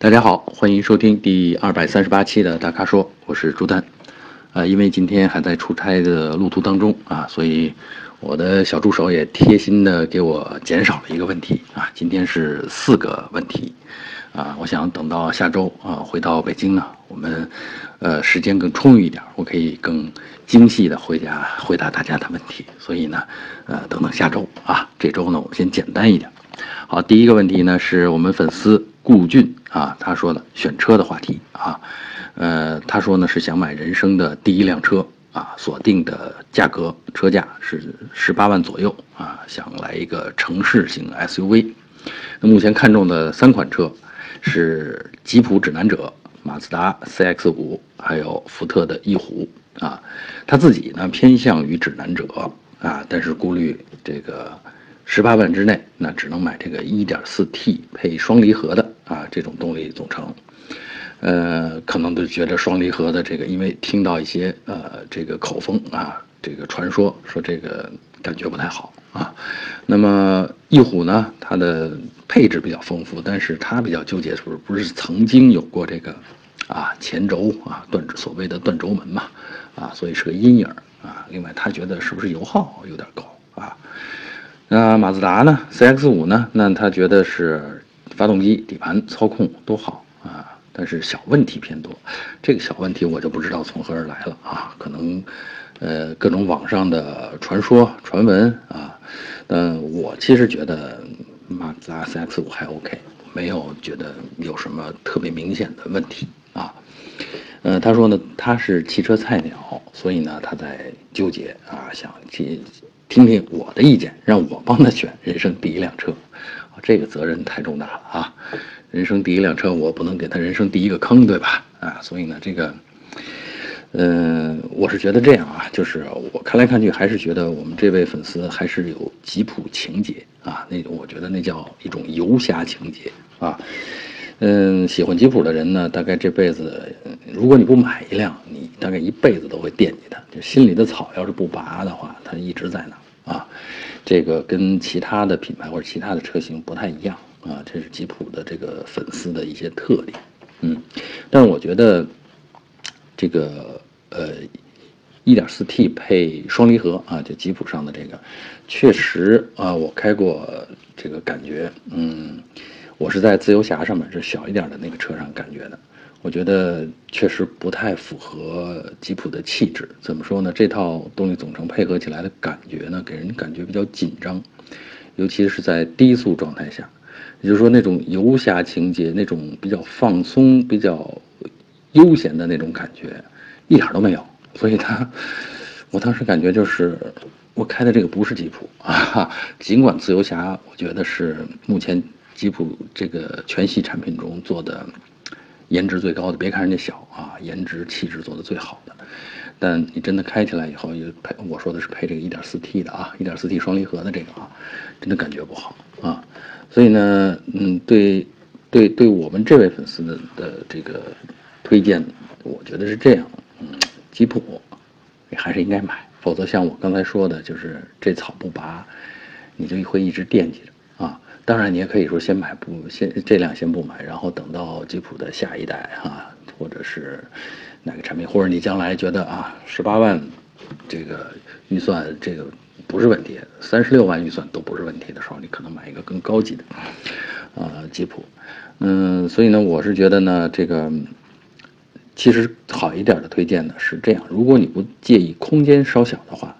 大家好，欢迎收听第二百三十八期的大咖说，我是朱丹。呃，因为今天还在出差的路途当中啊，所以我的小助手也贴心的给我减少了一个问题啊，今天是四个问题啊。我想等到下周啊回到北京呢，我们呃时间更充裕一点，我可以更精细的回答回答大家的问题。所以呢，呃，等等下周啊，这周呢我们先简单一点。好，第一个问题呢是我们粉丝。顾俊啊，他说的选车的话题啊，呃，他说呢是想买人生的第一辆车啊，锁定的价格车价是十八万左右啊，想来一个城市型 SUV。那目前看中的三款车是吉普指南者、马自达 CX-5，还有福特的翼虎啊。他自己呢偏向于指南者啊，但是顾虑这个十八万之内，那只能买这个 1.4T 配双离合的。啊，这种动力总成，呃，可能都觉得双离合的这个，因为听到一些呃这个口风啊，这个传说说这个感觉不太好啊。那么翼虎呢，它的配置比较丰富，但是它比较纠结，是不是不是曾经有过这个啊前轴啊断所谓的断轴门嘛啊，所以是个阴影啊。另外，他觉得是不是油耗有点高啊？那马自达呢，CX 五呢，那他觉得是。发动机、底盘操控都好啊，但是小问题偏多。这个小问题我就不知道从何而来了啊，可能，呃，各种网上的传说、传闻啊。嗯，我其实觉得马自达 CX-5 还 OK，没有觉得有什么特别明显的问题啊。呃，他说呢，他是汽车菜鸟，所以呢，他在纠结啊，想去听听我的意见，让我帮他选人生第一辆车。这个责任太重大了啊！人生第一辆车，我不能给他人生第一个坑，对吧？啊，所以呢，这个，嗯，我是觉得这样啊，就是我看来看去，还是觉得我们这位粉丝还是有吉普情节啊，那我觉得那叫一种游侠情节啊。嗯，喜欢吉普的人呢，大概这辈子，如果你不买一辆，你大概一辈子都会惦记它，就心里的草要是不拔的话，它一直在那啊。这个跟其他的品牌或者其他的车型不太一样啊，这是吉普的这个粉丝的一些特点，嗯，但是我觉得这个呃，1.4T 配双离合啊，就吉普上的这个，确实啊，我开过这个感觉，嗯，我是在自由侠上面，是小一点的那个车上感觉的。我觉得确实不太符合吉普的气质。怎么说呢？这套动力总成配合起来的感觉呢，给人感觉比较紧张，尤其是在低速状态下，也就是说那种游侠情节、那种比较放松、比较悠闲的那种感觉，一点都没有。所以它，我当时感觉就是我开的这个不是吉普啊。尽管自由侠，我觉得是目前吉普这个全系产品中做的。颜值最高的，别看人家小啊，颜值气质做的最好的，但你真的开起来以后，又配我说的是配这个 1.4T 的啊，1.4T 双离合的这个啊，真的感觉不好啊。所以呢，嗯，对，对，对我们这位粉丝的的这个推荐，我觉得是这样，嗯，吉普还是应该买，否则像我刚才说的，就是这草不拔，你就会一直惦记着。当然，你也可以说先买不先这辆先不买，然后等到吉普的下一代哈，或者是哪个产品，或者你将来觉得啊十八万这个预算这个不是问题，三十六万预算都不是问题的时候，你可能买一个更高级的啊吉普。嗯，所以呢，我是觉得呢，这个其实好一点的推荐呢是这样：如果你不介意空间稍小的话，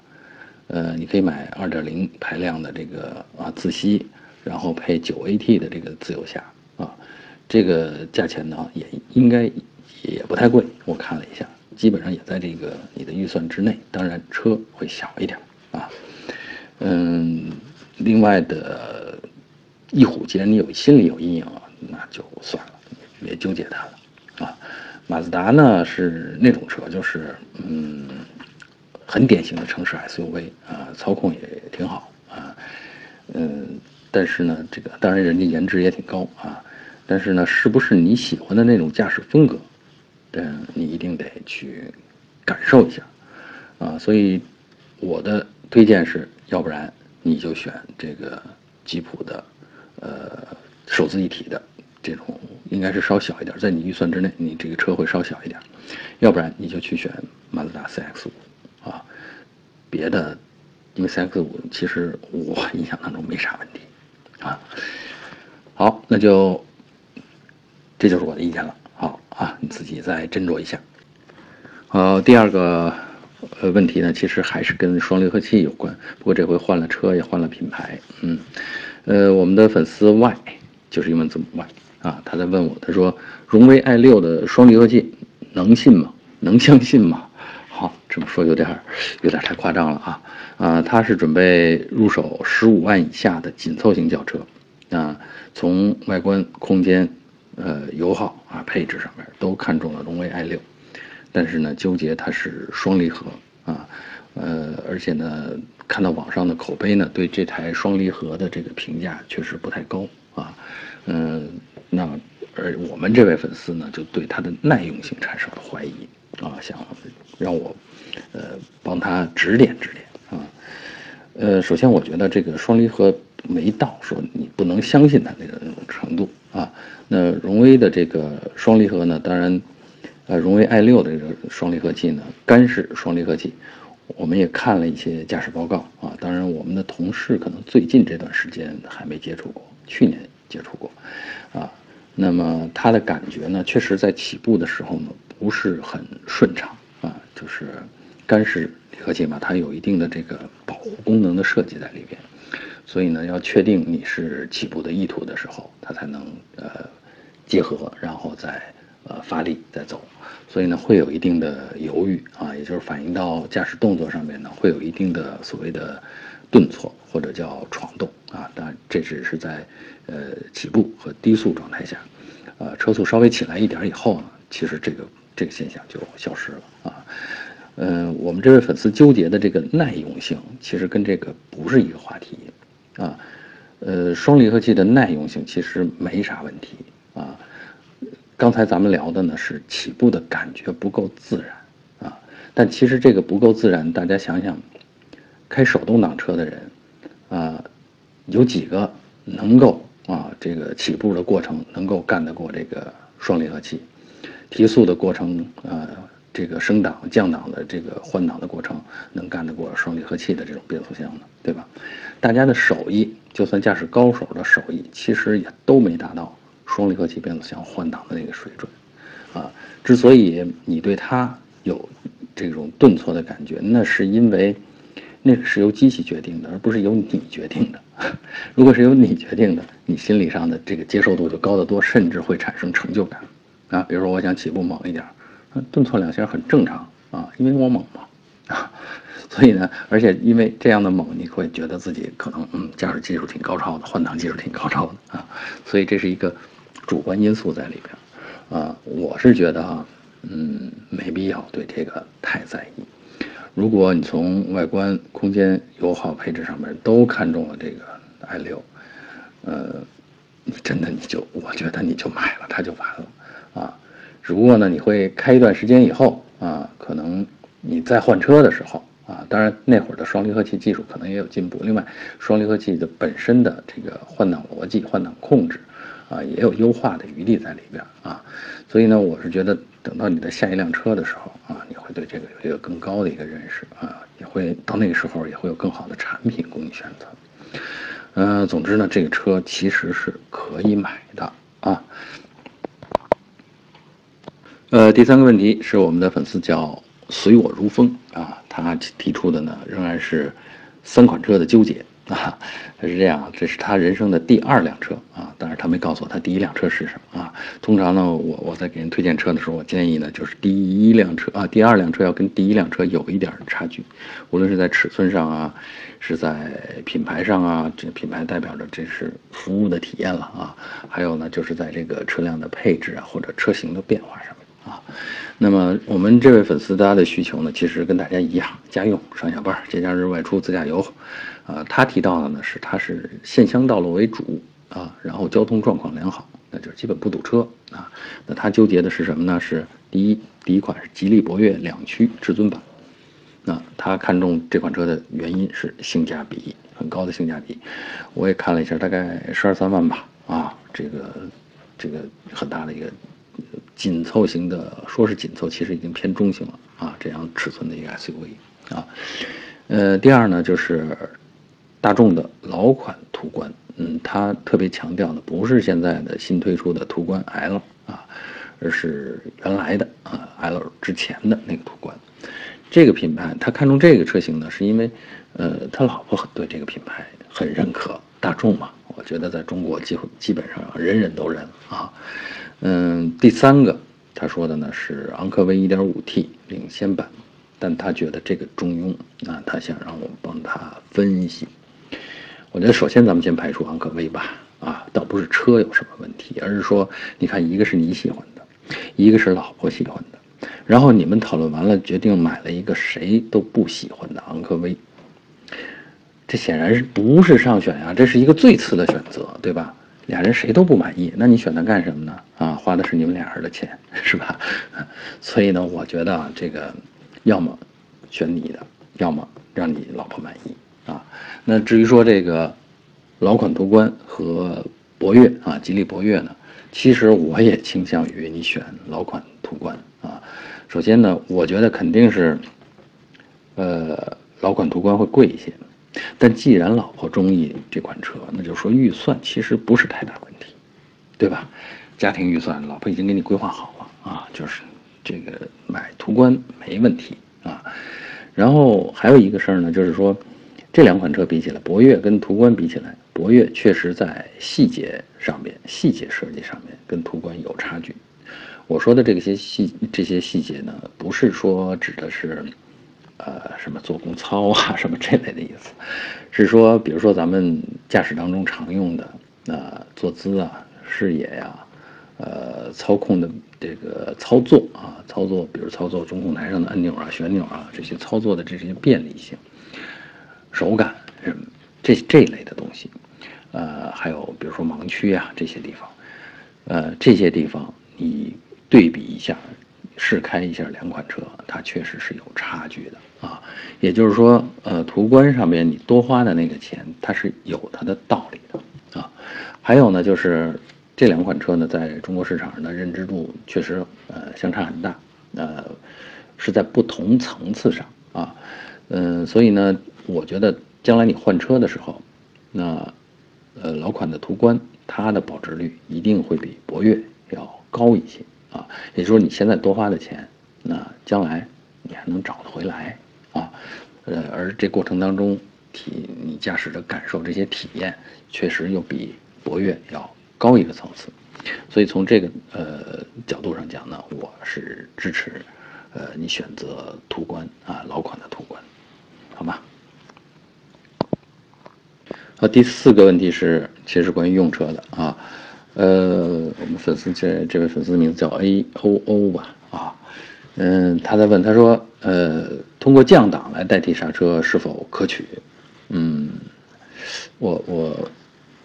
呃，你可以买二点零排量的这个啊自吸。然后配九 AT 的这个自由侠啊，这个价钱呢也应该也不太贵，我看了一下，基本上也在这个你的预算之内。当然车会小一点啊，嗯，另外的翼虎，既然你有心里有阴影了，那就算了，别纠结它了啊。马自达呢是那种车，就是嗯，很典型的城市 SUV 啊，操控也挺好啊，嗯。但是呢，这个当然人家颜值也挺高啊，但是呢，是不是你喜欢的那种驾驶风格，嗯，你一定得去感受一下啊。所以我的推荐是，要不然你就选这个吉普的，呃，手自一体的这种应该是稍小一点，在你预算之内，你这个车会稍小一点，要不然你就去选马自达 CX 五啊，别的，因为 CX 五其实我 印象当中没啥问题啊。好，那就这就是我的意见了。好啊，你自己再斟酌一下。好，第二个呃问题呢，其实还是跟双离合器有关，不过这回换了车，也换了品牌。嗯，呃，我们的粉丝 Y 就是英文字母 Y。啊，他在问我，他说荣威 i 六的双离合器能信吗？能相信吗？说有点有点太夸张了啊啊！他是准备入手十五万以下的紧凑型轿车，啊，从外观、空间、呃油耗啊配置上面都看中了荣威 i 六，但是呢，纠结它是双离合啊，呃，而且呢，看到网上的口碑呢，对这台双离合的这个评价确实不太高啊，嗯。那而我们这位粉丝呢，就对它的耐用性产生了怀疑啊，想让我呃帮他指点指点啊。呃，首先我觉得这个双离合没到说你不能相信它那个那种程度啊。那荣威的这个双离合呢，当然，呃，荣威 i 六的这个双离合器呢，干式双离合器，我们也看了一些驾驶报告啊。当然，我们的同事可能最近这段时间还没接触过，去年接触过。啊，那么它的感觉呢，确实在起步的时候呢，不是很顺畅啊，就是干式离合器嘛，它有一定的这个保护功能的设计在里边，所以呢，要确定你是起步的意图的时候，它才能呃结合，然后再呃发力再走，所以呢，会有一定的犹豫啊，也就是反映到驾驶动作上面呢，会有一定的所谓的顿挫或者叫闯动啊，当然这只是在。呃，起步和低速状态下，呃，车速稍微起来一点以后呢，其实这个这个现象就消失了啊。嗯，我们这位粉丝纠结的这个耐用性，其实跟这个不是一个话题啊。呃，双离合器的耐用性其实没啥问题啊。刚才咱们聊的呢是起步的感觉不够自然啊，但其实这个不够自然，大家想想，开手动挡车的人啊，有几个能够？啊，这个起步的过程能够干得过这个双离合器，提速的过程，呃，这个升档降档的这个换挡的过程能干得过双离合器的这种变速箱的，对吧？大家的手艺，就算驾驶高手的手艺，其实也都没达到双离合器变速箱换挡的那个水准，啊，之所以你对它有这种顿挫的感觉，那是因为。那个是由机器决定的，而不是由你决定的。如果是由你决定的，你心理上的这个接受度就高得多，甚至会产生成就感。啊，比如说我想起步猛一点，顿挫两下很正常啊，因为我猛嘛。啊，所以呢，而且因为这样的猛，你会觉得自己可能嗯驾驶技术挺高超的，换挡技术挺高超的啊。所以这是一个主观因素在里边。啊，我是觉得啊，嗯，没必要对这个太在意。如果你从外观、空间、油耗、配置上面都看中了这个 i 六，呃，你真的你就我觉得你就买了它就完了啊。只不过呢，你会开一段时间以后啊，可能你再换车的时候啊，当然那会儿的双离合器技术可能也有进步。另外，双离合器的本身的这个换挡逻辑、换挡控制啊，也有优化的余地在里边啊。所以呢，我是觉得等到你的下一辆车的时候啊，你会。对这个有一个更高的一个认识啊，也会到那个时候也会有更好的产品供你选择。嗯，总之呢，这个车其实是可以买的啊。呃，第三个问题是我们的粉丝叫随我如风啊，他提出的呢仍然是三款车的纠结。啊，他是这样，这是他人生的第二辆车啊，但是他没告诉我他第一辆车是什么啊。通常呢，我我在给人推荐车的时候，我建议呢，就是第一辆车啊，第二辆车要跟第一辆车有一点差距，无论是在尺寸上啊，是在品牌上啊，这品牌代表着这是服务的体验了啊，还有呢，就是在这个车辆的配置啊或者车型的变化上啊。那么我们这位粉丝他的需求呢，其实跟大家一样，家用、上下班、节假日外出、自驾游。啊，他提到的呢是，他是县乡道路为主啊，然后交通状况良好，那就是基本不堵车啊。那他纠结的是什么呢？是第一，第一款是吉利博越两驱至尊版。那他看中这款车的原因是性价比很高的性价比。我也看了一下，大概十二三万吧。啊，这个这个很大的一个紧凑型的，说是紧凑，其实已经偏中型了啊，这样尺寸的一个 SUV 啊。呃，第二呢，就是大众的老款途观，嗯，它特别强调的不是现在的新推出的途观 L 啊，而是原来的啊 L 之前的那个途观。这个品牌，他看中这个车型呢，是因为，呃，他老婆很对这个品牌很认可。大众嘛，我觉得在中国几乎基本上人人都认啊。嗯，第三个他说的呢是昂科威 1.5T 领先版，但他觉得这个中庸啊，他想让我帮他分析。我觉得首先咱们先排除昂科威吧，啊，倒不是车有什么问题，而是说，你看一个是你喜欢的，一个是老婆喜欢的。然后你们讨论完了，决定买了一个谁都不喜欢的昂科威，这显然是不是上选呀？这是一个最次的选择，对吧？俩人谁都不满意，那你选它干什么呢？啊，花的是你们俩人的钱，是吧？所以呢，我觉得啊，这个要么选你的，要么让你老婆满意啊。那至于说这个老款途观和博越啊，吉利博越呢，其实我也倾向于你选老款途观啊。首先呢，我觉得肯定是，呃，老款途观会贵一些，但既然老婆中意这款车，那就说预算其实不是太大问题，对吧？家庭预算，老婆已经给你规划好了啊，就是这个买途观没问题啊。然后还有一个事儿呢，就是说，这两款车比起来，博越跟途观比起来，博越确实在细节上面、细节设计上面跟途观有差距。我说的这些细这些细节呢，不是说指的是，呃，什么做工操啊，什么这类的意思，是说，比如说咱们驾驶当中常用的，呃，坐姿啊、视野呀，呃，操控的这个操作啊，操作，比如操作中控台上的按钮啊、旋钮啊，这些操作的这些便利性、手感什么这这一类的东西，呃，还有比如说盲区啊这些地方，呃，这些地方你。对比一下，试开一下两款车，它确实是有差距的啊。也就是说，呃，途观上面你多花的那个钱，它是有它的道理的啊。还有呢，就是这两款车呢，在中国市场上的认知度确实呃相差很大，呃，是在不同层次上啊。嗯，所以呢，我觉得将来你换车的时候，那呃老款的途观，它的保值率一定会比博越要高一些。啊，也就是说你现在多花的钱，那将来你还能找得回来啊？呃，而这过程当中体你驾驶的感受这些体验，确实又比博越要高一个层次，所以从这个呃角度上讲呢，我是支持呃你选择途观啊老款的途观，好吗？好，第四个问题是，其实关于用车的啊。呃，我们粉丝这这位粉丝的名字叫 A O O 吧，啊，嗯，他在问，他说，呃，通过降档来代替刹车是否可取？嗯，我我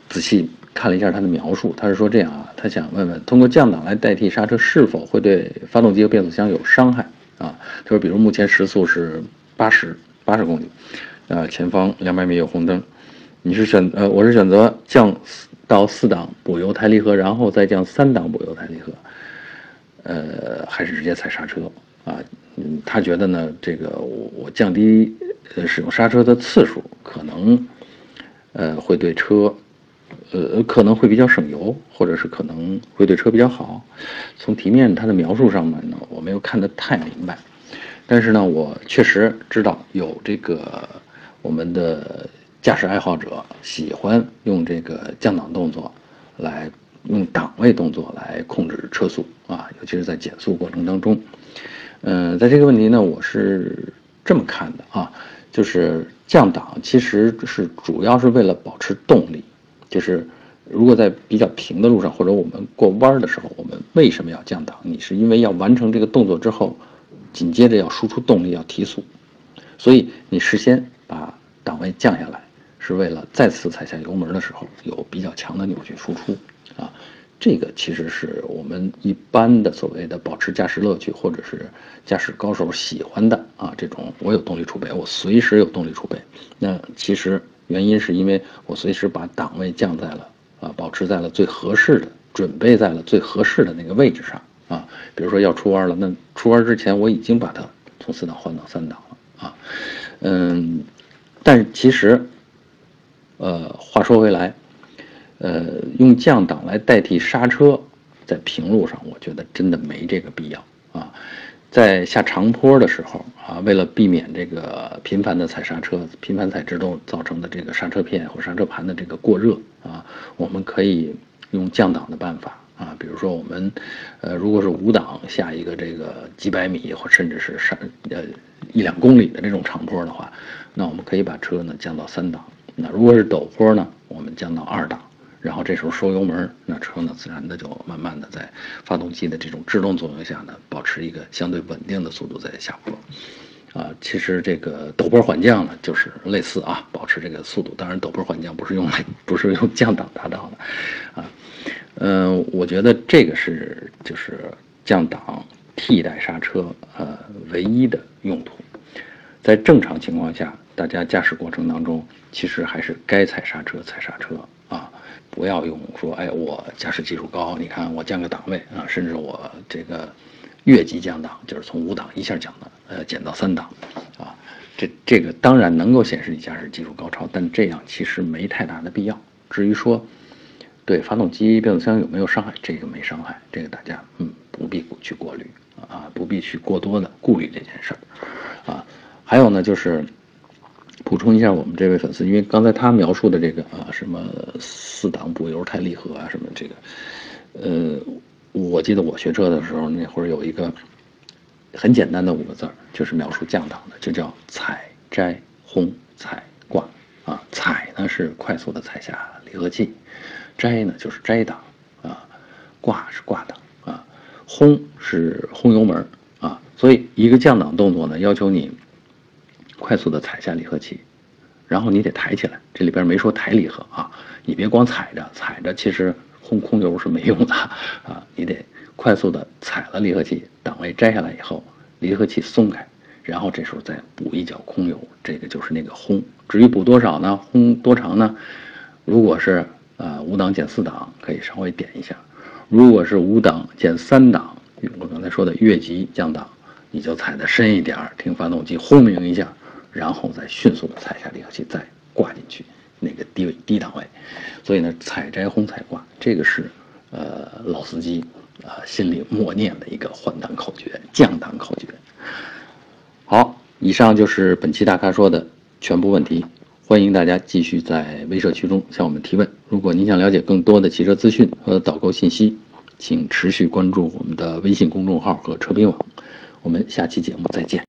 仔细看了一下他的描述，他是说这样啊，他想问问，通过降档来代替刹车是否会对发动机和变速箱有伤害？啊，他说，比如目前时速是八十八十公里，呃，前方两百米有红灯，你是选呃，我是选择降。到四档补油抬离合，然后再降三档补油抬离合，呃，还是直接踩刹车啊？嗯，他觉得呢，这个我我降低呃使用刹车的次数，可能呃会对车呃可能会比较省油，或者是可能会对车比较好。从题面他的描述上面呢，我没有看得太明白，但是呢，我确实知道有这个我们的。驾驶爱好者喜欢用这个降档动作，来用档位动作来控制车速啊，尤其是在减速过程当中。嗯，在这个问题呢，我是这么看的啊，就是降档其实是主要是为了保持动力，就是如果在比较平的路上或者我们过弯的时候，我们为什么要降档？你是因为要完成这个动作之后，紧接着要输出动力要提速，所以你事先把档位降下来。是为了再次踩下油门的时候有比较强的扭矩输出，啊，这个其实是我们一般的所谓的保持驾驶乐趣，或者是驾驶高手喜欢的啊，这种我有动力储备，我随时有动力储备。那其实原因是因为我随时把档位降在了啊，保持在了最合适的准备在了最合适的那个位置上啊。比如说要出弯了，那出弯之前我已经把它从四档换到三档了啊。嗯，但其实，呃，话说回来，呃，用降档来代替刹车，在平路上，我觉得真的没这个必要啊。在下长坡的时候啊，为了避免这个频繁的踩刹车、频繁踩制动造成的这个刹车片或刹车盘的这个过热啊，我们可以用降档的办法啊。比如说我们，呃，如果是五档下一个这个几百米或甚至是上呃一两公里的这种长坡的话，那我们可以把车呢降到三档。那如果是陡坡呢，我们降到二档。然后这时候收油门，那车呢自然的就慢慢的在发动机的这种制动作用下呢，保持一个相对稳定的速度在下坡。啊，其实这个陡坡缓降呢，就是类似啊，保持这个速度。当然，陡坡缓降不是用来不是用降档达到的，啊，嗯，我觉得这个是就是降档替代刹车呃唯一的用途。在正常情况下，大家驾驶过程当中，其实还是该踩刹车踩刹车啊。不要用说，哎，我驾驶技术高，你看我降个档位啊，甚至我这个越级降档，就是从五档一下降到呃减到三档，啊，这这个当然能够显示你驾驶技术高超，但这样其实没太大的必要。至于说对发动机、变速箱有没有伤害，这个没伤害，这个大家嗯不必去过滤啊，不必去过多的顾虑这件事儿，啊，还有呢就是。补充一下，我们这位粉丝，因为刚才他描述的这个啊，什么四档补油太离合啊，什么这个，呃，我记得我学车的时候，那会儿有一个很简单的五个字儿，就是描述降档的，就叫踩摘轰踩挂啊。踩呢是快速的踩下离合器，摘呢就是摘档啊，挂是挂档啊，轰是轰油门啊。所以一个降档动作呢，要求你。快速的踩下离合器，然后你得抬起来。这里边没说抬离合啊，你别光踩着，踩着其实轰空油是没用的啊。你得快速的踩了离合器，档位摘下来以后，离合器松开，然后这时候再补一脚空油，这个就是那个轰。至于补多少呢？轰多长呢？如果是呃五档减四档，可以稍微点一下；如果是五档减三档，我刚才说的越级降档，你就踩的深一点，听发动机轰鸣一下。然后再迅速的踩下离合器，再挂进去那个低位低档位，所以呢，采摘轰踩挂，这个是呃老司机啊心里默念的一个换挡口诀、降档口诀。好，以上就是本期大咖说的全部问题，欢迎大家继续在微社区中向我们提问。如果您想了解更多的汽车资讯和导购信息，请持续关注我们的微信公众号和车评网。我们下期节目再见。